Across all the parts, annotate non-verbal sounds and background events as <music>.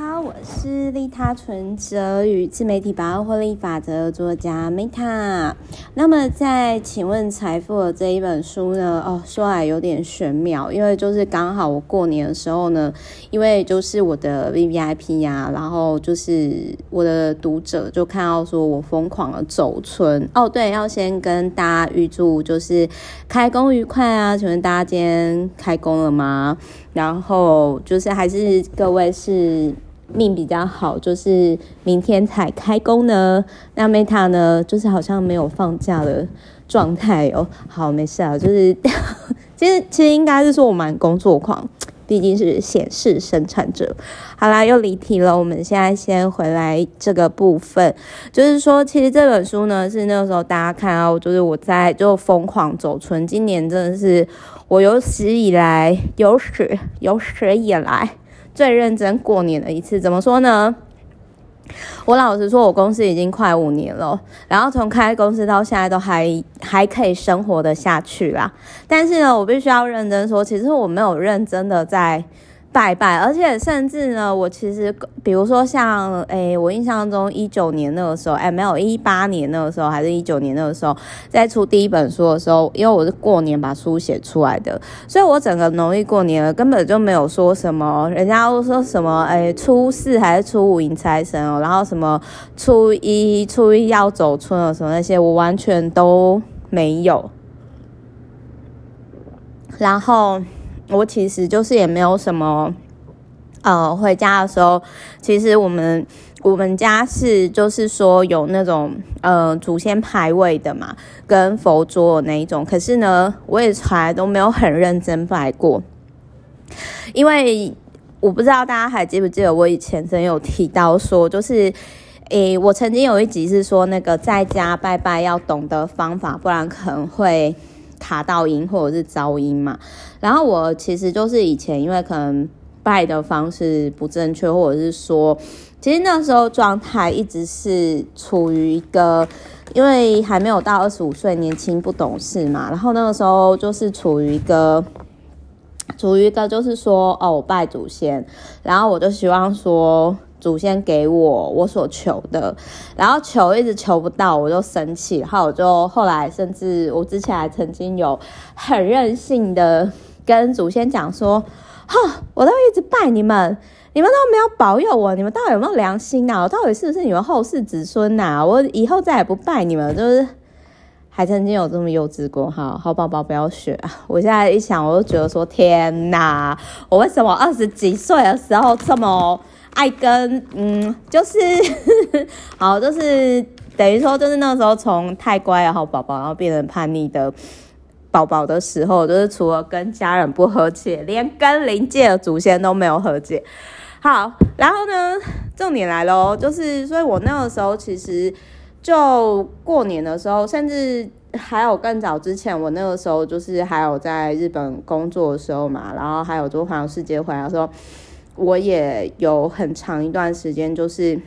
好，我是利他存折与自媒体百万获利法则作家 Meta。那么在《请问财富》的这一本书呢，哦，说来有点玄妙，因为就是刚好我过年的时候呢，因为就是我的 VVIP 呀、啊，然后就是我的读者就看到说我疯狂的走春哦，对，要先跟大家预祝就是开工愉快啊！请问大家今天开工了吗？然后就是还是各位是命比较好，就是明天才开工呢。那 Meta 呢，就是好像没有放假的状态哦。好，没事啊，就是 <laughs> 其实其实应该是说我蛮工作狂，毕竟是显示生产者。好啦，又离题了。我们现在先回来这个部分，就是说，其实这本书呢是那个时候大家看到，就是我在就疯狂走春，今年真的是。我有史以来，有史有史以来最认真过年的一次，怎么说呢？我老实说，我公司已经快五年了，然后从开公司到现在都还还可以生活的下去啦。但是呢，我必须要认真说，其实我没有认真的在。拜拜，而且甚至呢，我其实比如说像，诶，我印象中一九年那个时候，诶，没有一八年那个时候，还是一九年那个时候，在出第一本书的时候，因为我是过年把书写出来的，所以我整个农历过年了，根本就没有说什么，人家都说什么，诶，初四还是初五迎财神哦，然后什么初一初一要走春了什么那些，我完全都没有，然后。我其实就是也没有什么，呃，回家的时候，其实我们我们家是就是说有那种呃祖先牌位的嘛，跟佛桌那一种。可是呢，我也从来都没有很认真拜过，因为我不知道大家还记不记得我以前曾有提到说，就是诶，我曾经有一集是说那个在家拜拜要懂得方法，不然可能会。卡到音或者是噪音嘛，然后我其实就是以前因为可能拜的方式不正确，或者是说，其实那时候状态一直是处于一个，因为还没有到二十五岁，年轻不懂事嘛，然后那个时候就是处于一个，处于一个就是说哦，我拜祖先，然后我就希望说。祖先给我我所求的，然后求一直求不到，我就生气，然后我就后来甚至我之前还曾经有很任性的跟祖先讲说，哈，我都一直拜你们，你们都没有保佑我，你们到底有没有良心呐？我到底是不是你们后世子孙呐？我以后再也不拜你们，就是还曾经有这么幼稚过，哈，好宝宝不要学啊！我现在一想，我就觉得说，天哪，我为什么二十几岁的时候这么。爱跟嗯，就是 <laughs> 好，就是等于说，就是那个时候从太乖的好宝宝，然后变成叛逆的宝宝的时候，就是除了跟家人不和解，连跟灵界的祖先都没有和解。好，然后呢，重点来喽，就是所以我那个时候其实就过年的时候，甚至还有更早之前，我那个时候就是还有在日本工作的时候嘛，然后还有做环游世界回来的时候。我也有很长一段时间，就是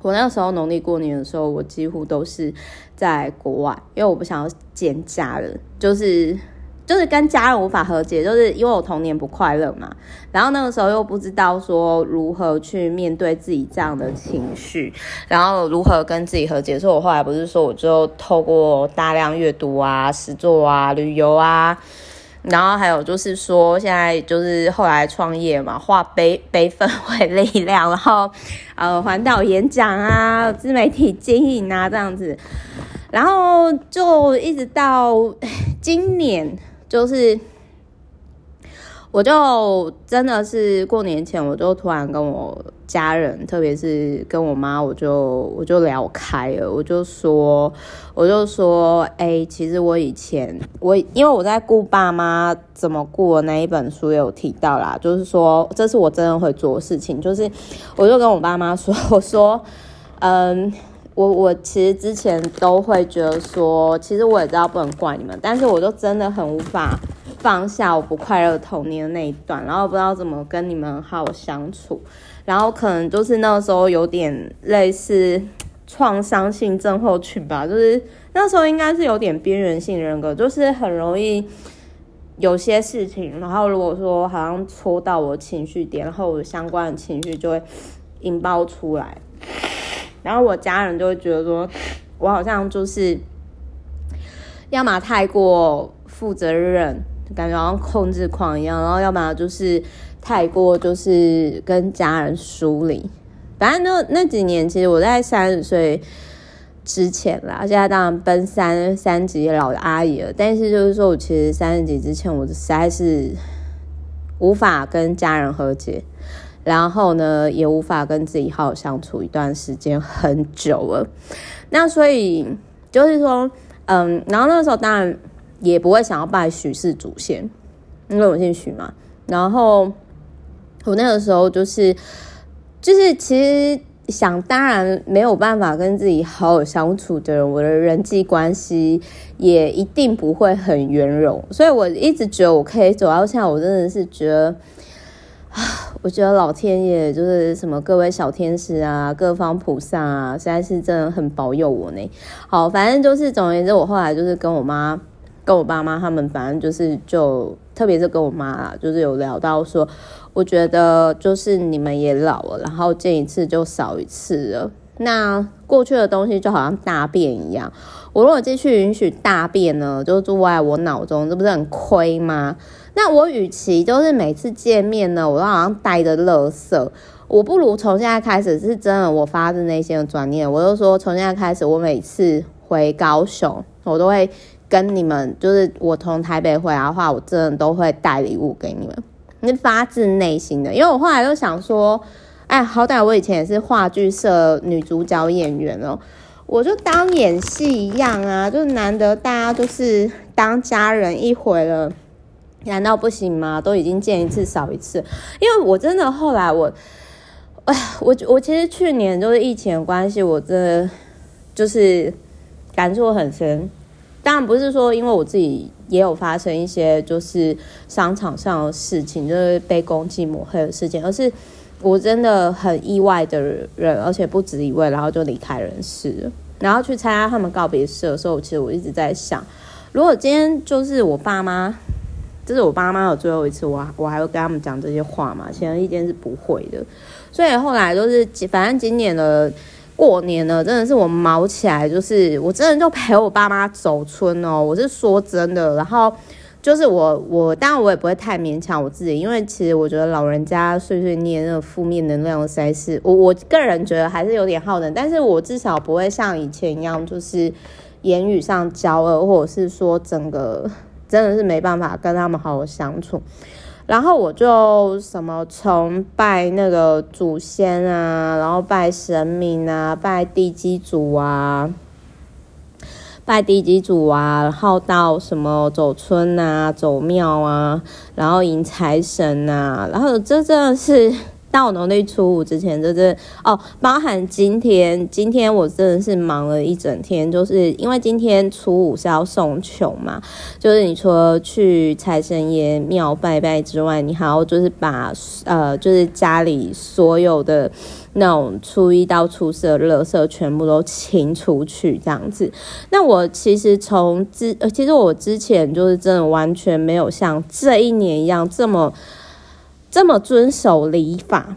我那个时候农历过年的时候，我几乎都是在国外，因为我不想要见家人，就是就是跟家人无法和解，就是因为我童年不快乐嘛。然后那个时候又不知道说如何去面对自己这样的情绪，然后如何跟自己和解。所以我后来不是说，我就透过大量阅读啊、写作啊、旅游啊。然后还有就是说，现在就是后来创业嘛，化悲悲愤为力量，然后呃环岛演讲啊，自媒体经营啊这样子，然后就一直到今年，就是。我就真的是过年前，我就突然跟我家人，特别是跟我妈，我就我就聊开了，我就说，我就说，哎、其实我以前我因为我在顾爸妈怎么过那一本书有提到啦，就是说这是我真的会做的事情，就是我就跟我爸妈说，我说，嗯，我我其实之前都会觉得说，其实我也知道不能怪你们，但是我就真的很无法。放下我不快乐童年的那一段，然后不知道怎么跟你们好好相处，然后可能就是那时候有点类似创伤性症候群吧，就是那时候应该是有点边缘性人格，就是很容易有些事情，然后如果说好像戳到我情绪点，然后我相关的情绪就会引爆出来，然后我家人就会觉得说，我好像就是要么太过负责任，感觉好像控制狂一样，然后要么就是太过就是跟家人疏离。反正那那几年，其实我在三十岁之前啦，现在当然奔三三级老阿姨了。但是就是说我其实三十几之前，我实在是无法跟家人和解，然后呢，也无法跟自己好好相处一段时间很久了。那所以就是说，嗯，然后那个时候当然也不会想要拜许氏祖先，因为我姓许嘛。然后我那个时候就是。就是其实想当然没有办法跟自己好好相处的人，我的人际关系也一定不会很圆融。所以我一直觉得我可以走到现在，我真的是觉得啊，<sighs> 我觉得老天爷就是什么各位小天使啊，各方菩萨啊，实在是真的很保佑我呢。好，反正就是总而言之，我后来就是跟我妈、跟我爸妈他们，反正就是就特别是跟我妈，就是有聊到说。我觉得就是你们也老了，然后见一次就少一次了。那过去的东西就好像大便一样，我如果继续允许大便呢，就住在我脑中，这不是很亏吗？那我与其就是每次见面呢，我都好像带着垃圾，我不如从现在开始是真的，我发自内心的转念，我就说从现在开始，我每次回高雄，我都会跟你们，就是我从台北回来的话，我真的都会带礼物给你们。是发自内心的，因为我后来就想说，哎，好歹我以前也是话剧社女主角演员哦，我就当演戏一样啊，就难得大家都是当家人一回了，难道不行吗？都已经见一次少一次，因为我真的后来我，哎，我我其实去年就是疫情的关系，我真的就是感触很深。当然不是说，因为我自己也有发生一些就是商场上的事情，就是被攻击抹黑的事情，而是我真的很意外的人，而且不止一位，然后就离开人世。然后去参加他们告别式的时候，其实我一直在想，如果今天就是我爸妈，这是我爸妈的最后一次，我我还会跟他们讲这些话吗？显而易见是不会的。所以后来都是，反正今年的。过年了，真的是我毛起来，就是我真的就陪我爸妈走村哦。我是说真的，然后就是我我当然我也不会太勉强我自己，因为其实我觉得老人家碎碎念那个负面能量实在是我我个人觉得还是有点耗能，但是我至少不会像以前一样，就是言语上交恶，或者是说整个真的是没办法跟他们好好相处。然后我就什么从拜那个祖先啊，然后拜神明啊，拜地基主啊，拜地基主啊，然后到什么走村啊，走庙啊，然后迎财神啊，然后这真的是。到农历初五之前，就是哦，包含今天，今天我真的是忙了一整天，就是因为今天初五是要送穷嘛，就是你除了去财神爷庙拜拜之外，你还要就是把呃，就是家里所有的那种初一到初四的垃圾全部都清出去，这样子。那我其实从之，呃，其实我之前就是真的完全没有像这一年一样这么。这么遵守礼法，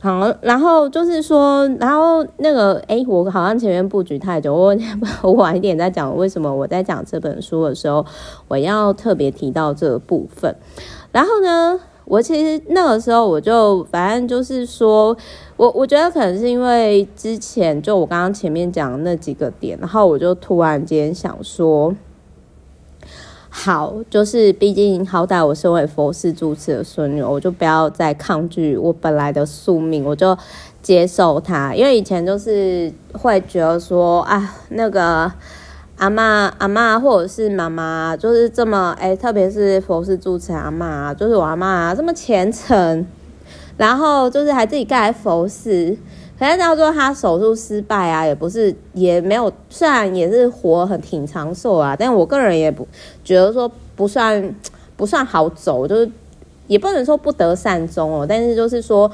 好，然后就是说，然后那个，诶，我好像前面布局太久，我 <laughs> 我晚一点再讲为什么我在讲这本书的时候，我要特别提到这个部分。然后呢，我其实那个时候我就反正就是说，我我觉得可能是因为之前就我刚刚前面讲的那几个点，然后我就突然间想说。好，就是毕竟好歹我身为佛寺住持的孙女，我就不要再抗拒我本来的宿命，我就接受它。因为以前就是会觉得说，啊，那个阿嬷、阿嬷或者是妈妈，就是这么哎、特别是佛寺住持阿嬷，就是我阿嬷啊，这么虔诚，然后就是还自己盖佛寺。可是要说他手术失败啊，也不是，也没有，虽然也是活很挺长寿啊，但我个人也不觉得说不算不算好走，就是也不能说不得善终哦，但是就是说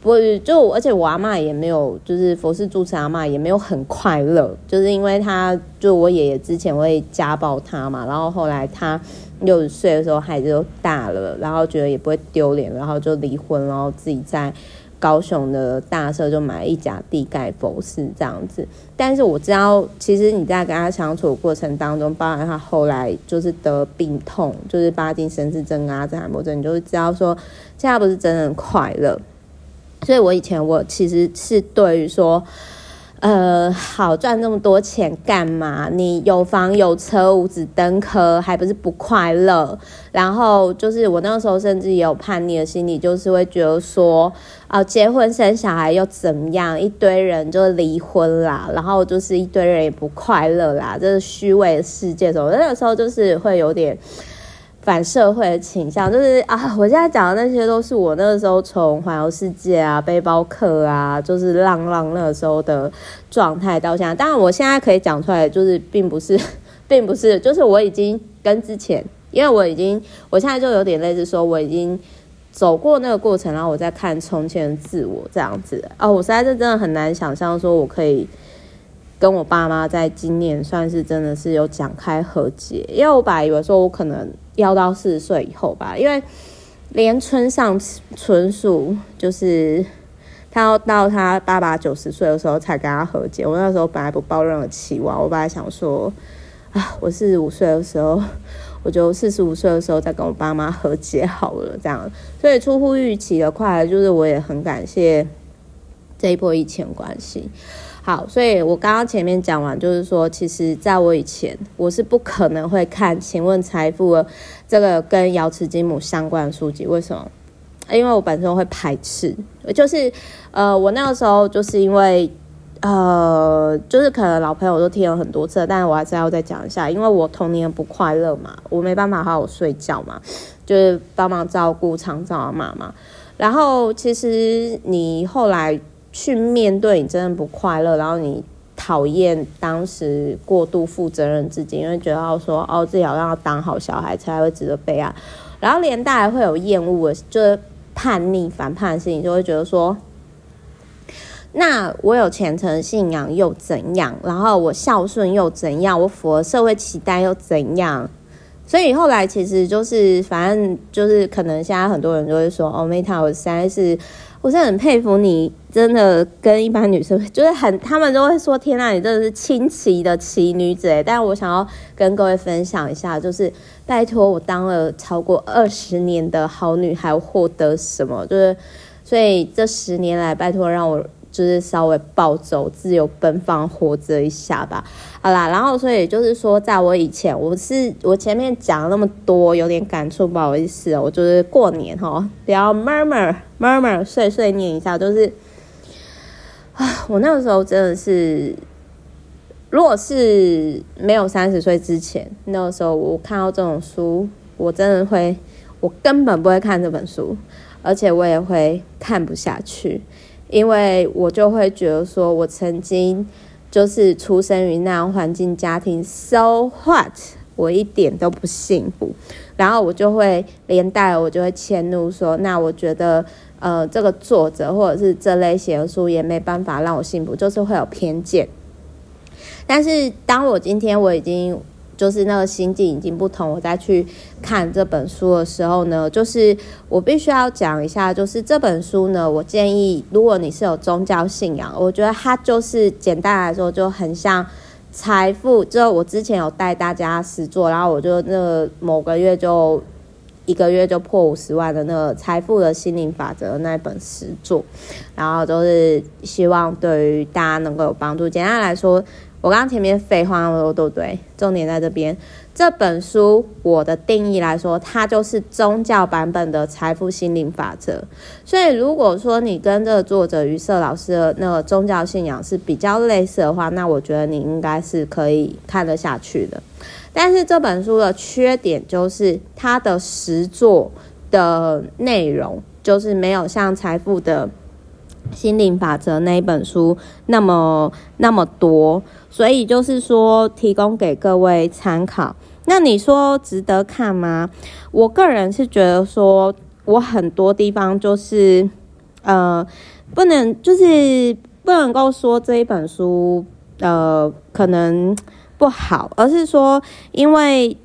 不就，而且我阿妈也没有，就是佛事住持阿妈也没有很快乐，就是因为他就我爷爷之前会家暴他嘛，然后后来他六十岁的时候孩子都大了，然后觉得也不会丢脸，然后就离婚，然后自己在高雄的大社就买了一家地盖佛寺这样子。但是我知道，其实你在跟他相处的过程当中，包含他后来就是得病痛，就是巴金森氏症啊、阿兹海默症，你就会知道说，现在不是真的快乐。所以我以前我其实是对于说。呃，好赚那么多钱干嘛？你有房有车五子登科，还不是不快乐？然后就是我那个时候甚至也有叛逆的心理，就是会觉得说，啊、呃，结婚生小孩又怎么样？一堆人就离婚啦，然后就是一堆人也不快乐啦，这是虚伪的世界。什么那个时候就是会有点。反社会的倾向就是啊，我现在讲的那些都是我那个时候从环游世界啊、背包客啊，就是浪浪那个时候的状态到现在。当然，我现在可以讲出来，就是并不是，<laughs> 并不是，就是我已经跟之前，因为我已经，我现在就有点类似说，我已经走过那个过程，然后我在看从前的自我这样子。哦，我实在是真的很难想象说我可以。跟我爸妈在今年算是真的是有讲开和解，因为我本来以为说我可能要到四十岁以后吧，因为连村上春树就是他要到他爸爸九十岁的时候才跟他和解。我那时候本来不抱任何期望，我本来想说啊，我四十五岁的时候，我就四十五岁的时候再跟我爸妈和解好了，这样。所以出乎预期的快，就是我也很感谢这一波疫情关系。好，所以我刚刚前面讲完，就是说，其实在我以前，我是不可能会看《请问财富》这个跟瑶池金母相关的书籍。为什么？因为我本身会排斥，就是呃，我那个时候就是因为呃，就是可能老朋友都听了很多次，但是我还是要再讲一下，因为我童年不快乐嘛，我没办法好好睡觉嘛，就是帮忙照顾长照阿妈嘛，然后其实你后来。去面对你真的不快乐，然后你讨厌当时过度负责任自己，因为觉得要说哦，自己好像要当好小孩才会值得被爱，然后连带会有厌恶，就是叛逆反叛的事情，就会觉得说，那我有虔诚信仰又怎样？然后我孝顺又怎样？我符合社会期待又怎样？所以后来其实就是，反正就是可能现在很多人就会说，哦，Meta，我实在是。我是很佩服你，真的跟一般女生就是很，他们都会说：“天呐，你真的是清奇的奇女子！”但我想要跟各位分享一下，就是拜托我当了超过二十年的好女孩，获得什么？就是所以这十年来，拜托让我。就是稍微暴走、自由奔放、活着一下吧。好啦，然后所以就是说，在我以前，我是我前面讲了那么多，有点感触，不好意思哦。我就是过年哈，不要 murmur murmur 碎碎念一下，就是啊，我那个时候真的是，如果是没有三十岁之前，那个时候我看到这种书，我真的会，我根本不会看这本书，而且我也会看不下去。因为我就会觉得说，我曾经就是出生于那样环境家庭，so what？我一点都不幸福，然后我就会连带我就会迁怒说，那我觉得呃这个作者或者是这类写的书也没办法让我幸福，就是会有偏见。但是当我今天我已经。就是那个心境已经不同，我再去看这本书的时候呢，就是我必须要讲一下，就是这本书呢，我建议如果你是有宗教信仰，我觉得它就是简单来说就很像财富。就我之前有带大家实作，然后我就那个某个月就一个月就破五十万的那个财富的心灵法则那本实作，然后就是希望对于大家能够有帮助。简单来说。我刚刚前面废话那么多，对不对？重点在这边。这本书我的定义来说，它就是宗教版本的财富心灵法则。所以，如果说你跟这个作者于瑟老师的那个宗教信仰是比较类似的话，那我觉得你应该是可以看得下去的。但是这本书的缺点就是它的实作的内容就是没有像财富的。心灵法则那一本书那么那么多，所以就是说提供给各位参考。那你说值得看吗？我个人是觉得说，我很多地方就是呃，不能就是不能够说这一本书呃可能不好，而是说因为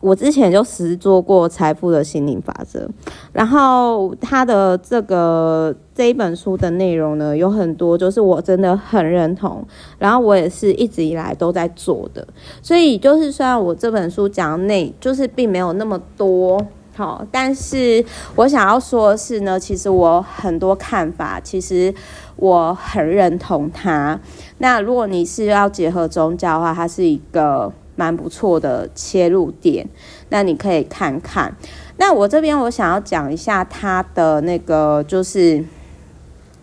我之前就实做过财富的心灵法则，然后他的这个这一本书的内容呢，有很多就是我真的很认同，然后我也是一直以来都在做的，所以就是虽然我这本书讲内就是并没有那么多，好，但是我想要说的是呢，其实我很多看法，其实我很认同它。那如果你是要结合宗教的话，它是一个。蛮不错的切入点，那你可以看看。那我这边我想要讲一下他的那个，就是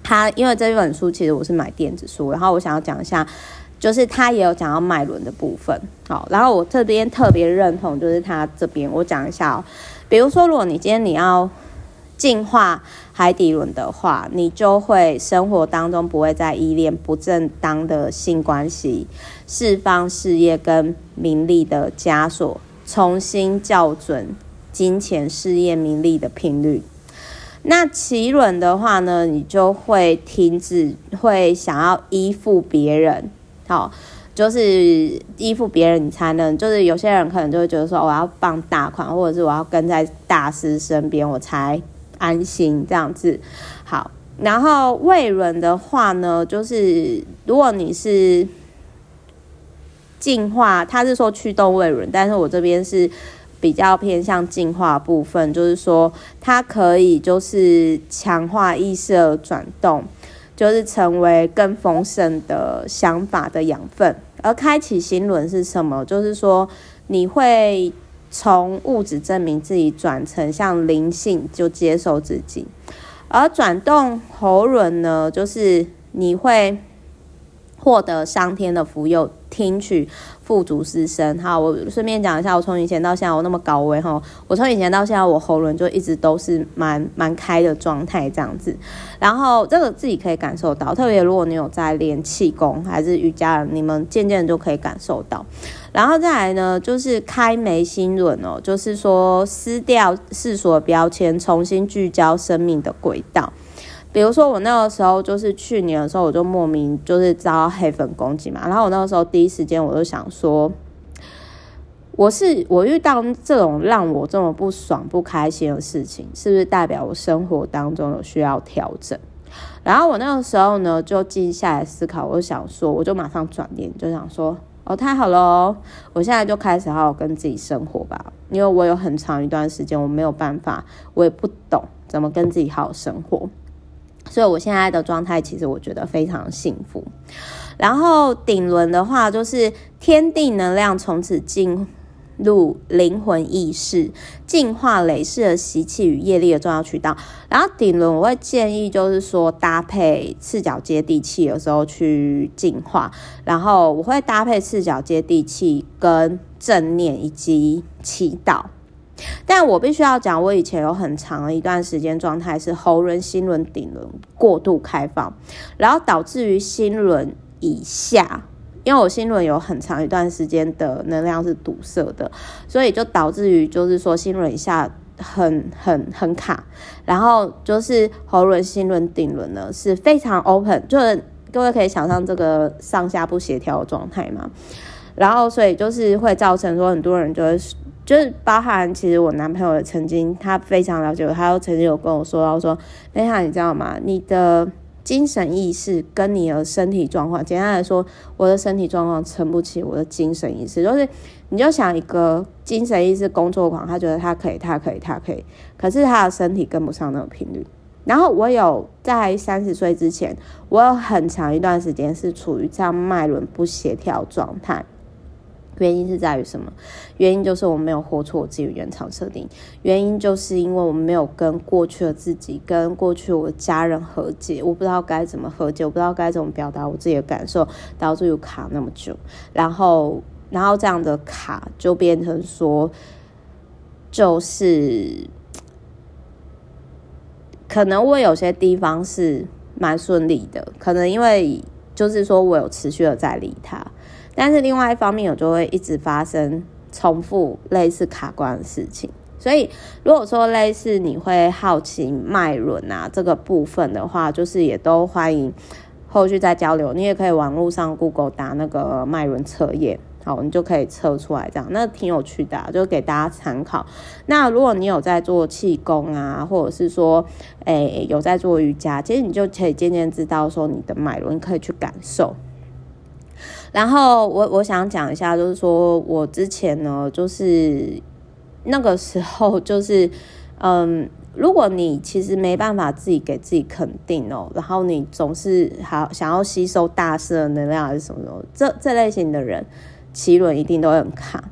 他因为这本书其实我是买电子书，然后我想要讲一下，就是他也有讲到脉轮的部分。好，然后我这边特别认同，就是他这边我讲一下哦，比如说如果你今天你要。净化海底轮的话，你就会生活当中不会再依恋不正当的性关系，释放事业跟名利的枷锁，重新校准金钱、事业、名利的频率。那脐轮的话呢，你就会停止会想要依附别人，好，就是依附别人，你才能就是有些人可能就会觉得说，我要傍大款，或者是我要跟在大师身边，我才。安心这样子，好。然后胃轮的话呢，就是如果你是净化，他是说驱动胃轮，但是我这边是比较偏向净化部分，就是说它可以就是强化意识而转动，就是成为更丰盛的想法的养分。而开启新轮是什么？就是说你会。从物质证明自己转成像灵性，就接受自己，而转动喉轮呢，就是你会获得上天的福佑，听取。富足之声，好，我顺便讲一下，我从以前到现在，我那么高危哈，我从以前到现在，我喉咙就一直都是蛮蛮开的状态这样子，然后这个自己可以感受到，特别如果你有在练气功还是瑜伽，你们渐渐就可以感受到，然后再来呢，就是开眉心轮哦，就是说撕掉世俗的标签，重新聚焦生命的轨道。比如说我那个时候就是去年的时候，我就莫名就是遭黑粉攻击嘛，然后我那个时候第一时间我就想说，我是我遇到这种让我这么不爽不开心的事情，是不是代表我生活当中有需要调整？然后我那个时候呢就静下来思考，我就想说，我就马上转念，就想说，哦，太好了哦，我现在就开始好好跟自己生活吧，因为我有很长一段时间我没有办法，我也不懂怎么跟自己好好生活。所以我现在的状态，其实我觉得非常幸福。然后顶轮的话，就是天地能量从此进入灵魂意识，净化累世的习气与业力的重要渠道。然后顶轮我会建议，就是说搭配赤脚接地气的时候去净化。然后我会搭配赤脚接地气跟正念以及祈祷。但我必须要讲，我以前有很长的一段时间状态是喉轮、心轮、顶轮过度开放，然后导致于心轮以下，因为我心轮有很长一段时间的能量是堵塞的，所以就导致于就是说心轮以下很很很卡，然后就是喉轮、心轮、顶轮呢是非常 open，就是各位可以想象这个上下不协调的状态嘛，然后所以就是会造成说很多人就会。就是包含，其实我男朋友曾经，他非常了解我，他又曾经有跟我说到说，哎呀，你知道吗？你的精神意识跟你的身体状况，简单来说，我的身体状况撑不起我的精神意识，就是你就想一个精神意识工作狂，他觉得他可以，他可以，他可以，可是他的身体跟不上那个频率。然后我有在三十岁之前，我有很长一段时间是处于这样脉轮不协调状态。原因是在于什么？原因就是我没有活出我自己原厂设定。原因就是因为我没有跟过去的自己、跟过去我的家人和解。我不知道该怎么和解，我不知道该怎么表达我自己的感受，导致有卡那么久。然后，然后这样的卡就变成说，就是可能我有些地方是蛮顺利的，可能因为就是说我有持续的在理他。但是另外一方面，我就会一直发生重复类似卡关的事情。所以如果说类似你会好奇脉轮啊这个部分的话，就是也都欢迎后续再交流。你也可以网络上 Google 打那个脉轮测验，好，你就可以测出来这样，那挺有趣的，就给大家参考。那如果你有在做气功啊，或者是说，诶，有在做瑜伽，其实你就可以渐渐知道说你的脉轮，可以去感受。然后我我想讲一下，就是说我之前呢，就是那个时候就是，嗯。如果你其实没办法自己给自己肯定哦，然后你总是好想要吸收大师的能量还是什么什么，这这类型的人，奇轮一定都很卡。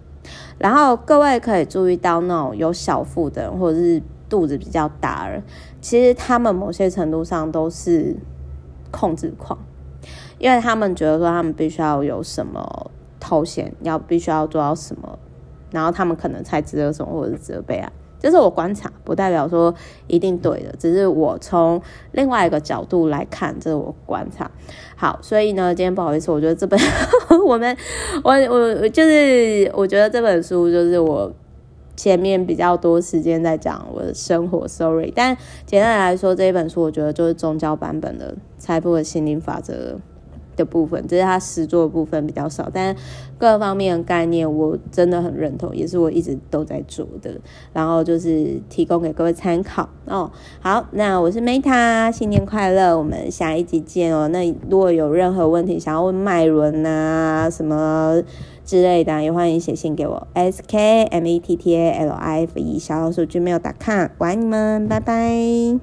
然后各位可以注意到那种有小腹的人或者是肚子比较大的人，其实他们某些程度上都是控制狂，因为他们觉得说他们必须要有什么头衔，要必须要做到什么，然后他们可能才值得什么或者是值得被爱。这是我观察，不代表说一定对的，只是我从另外一个角度来看，这是我观察。好，所以呢，今天不好意思，我觉得这本我们我我就是我觉得这本书就是我前面比较多时间在讲我的生活 story，但简单来说，这一本书我觉得就是宗教版本的《财富的心灵法则》的部分，只是他实作的部分比较少，但各方面的概念我真的很认同，也是我一直都在做的。然后就是提供给各位参考哦。好，那我是 Meta，新年快乐，我们下一集见哦。那如果有任何问题想要问麦伦啊什么之类的，也欢迎写信给我，s k m e t t a l i f e 小老鼠 gmail.com，我爱你们，拜拜。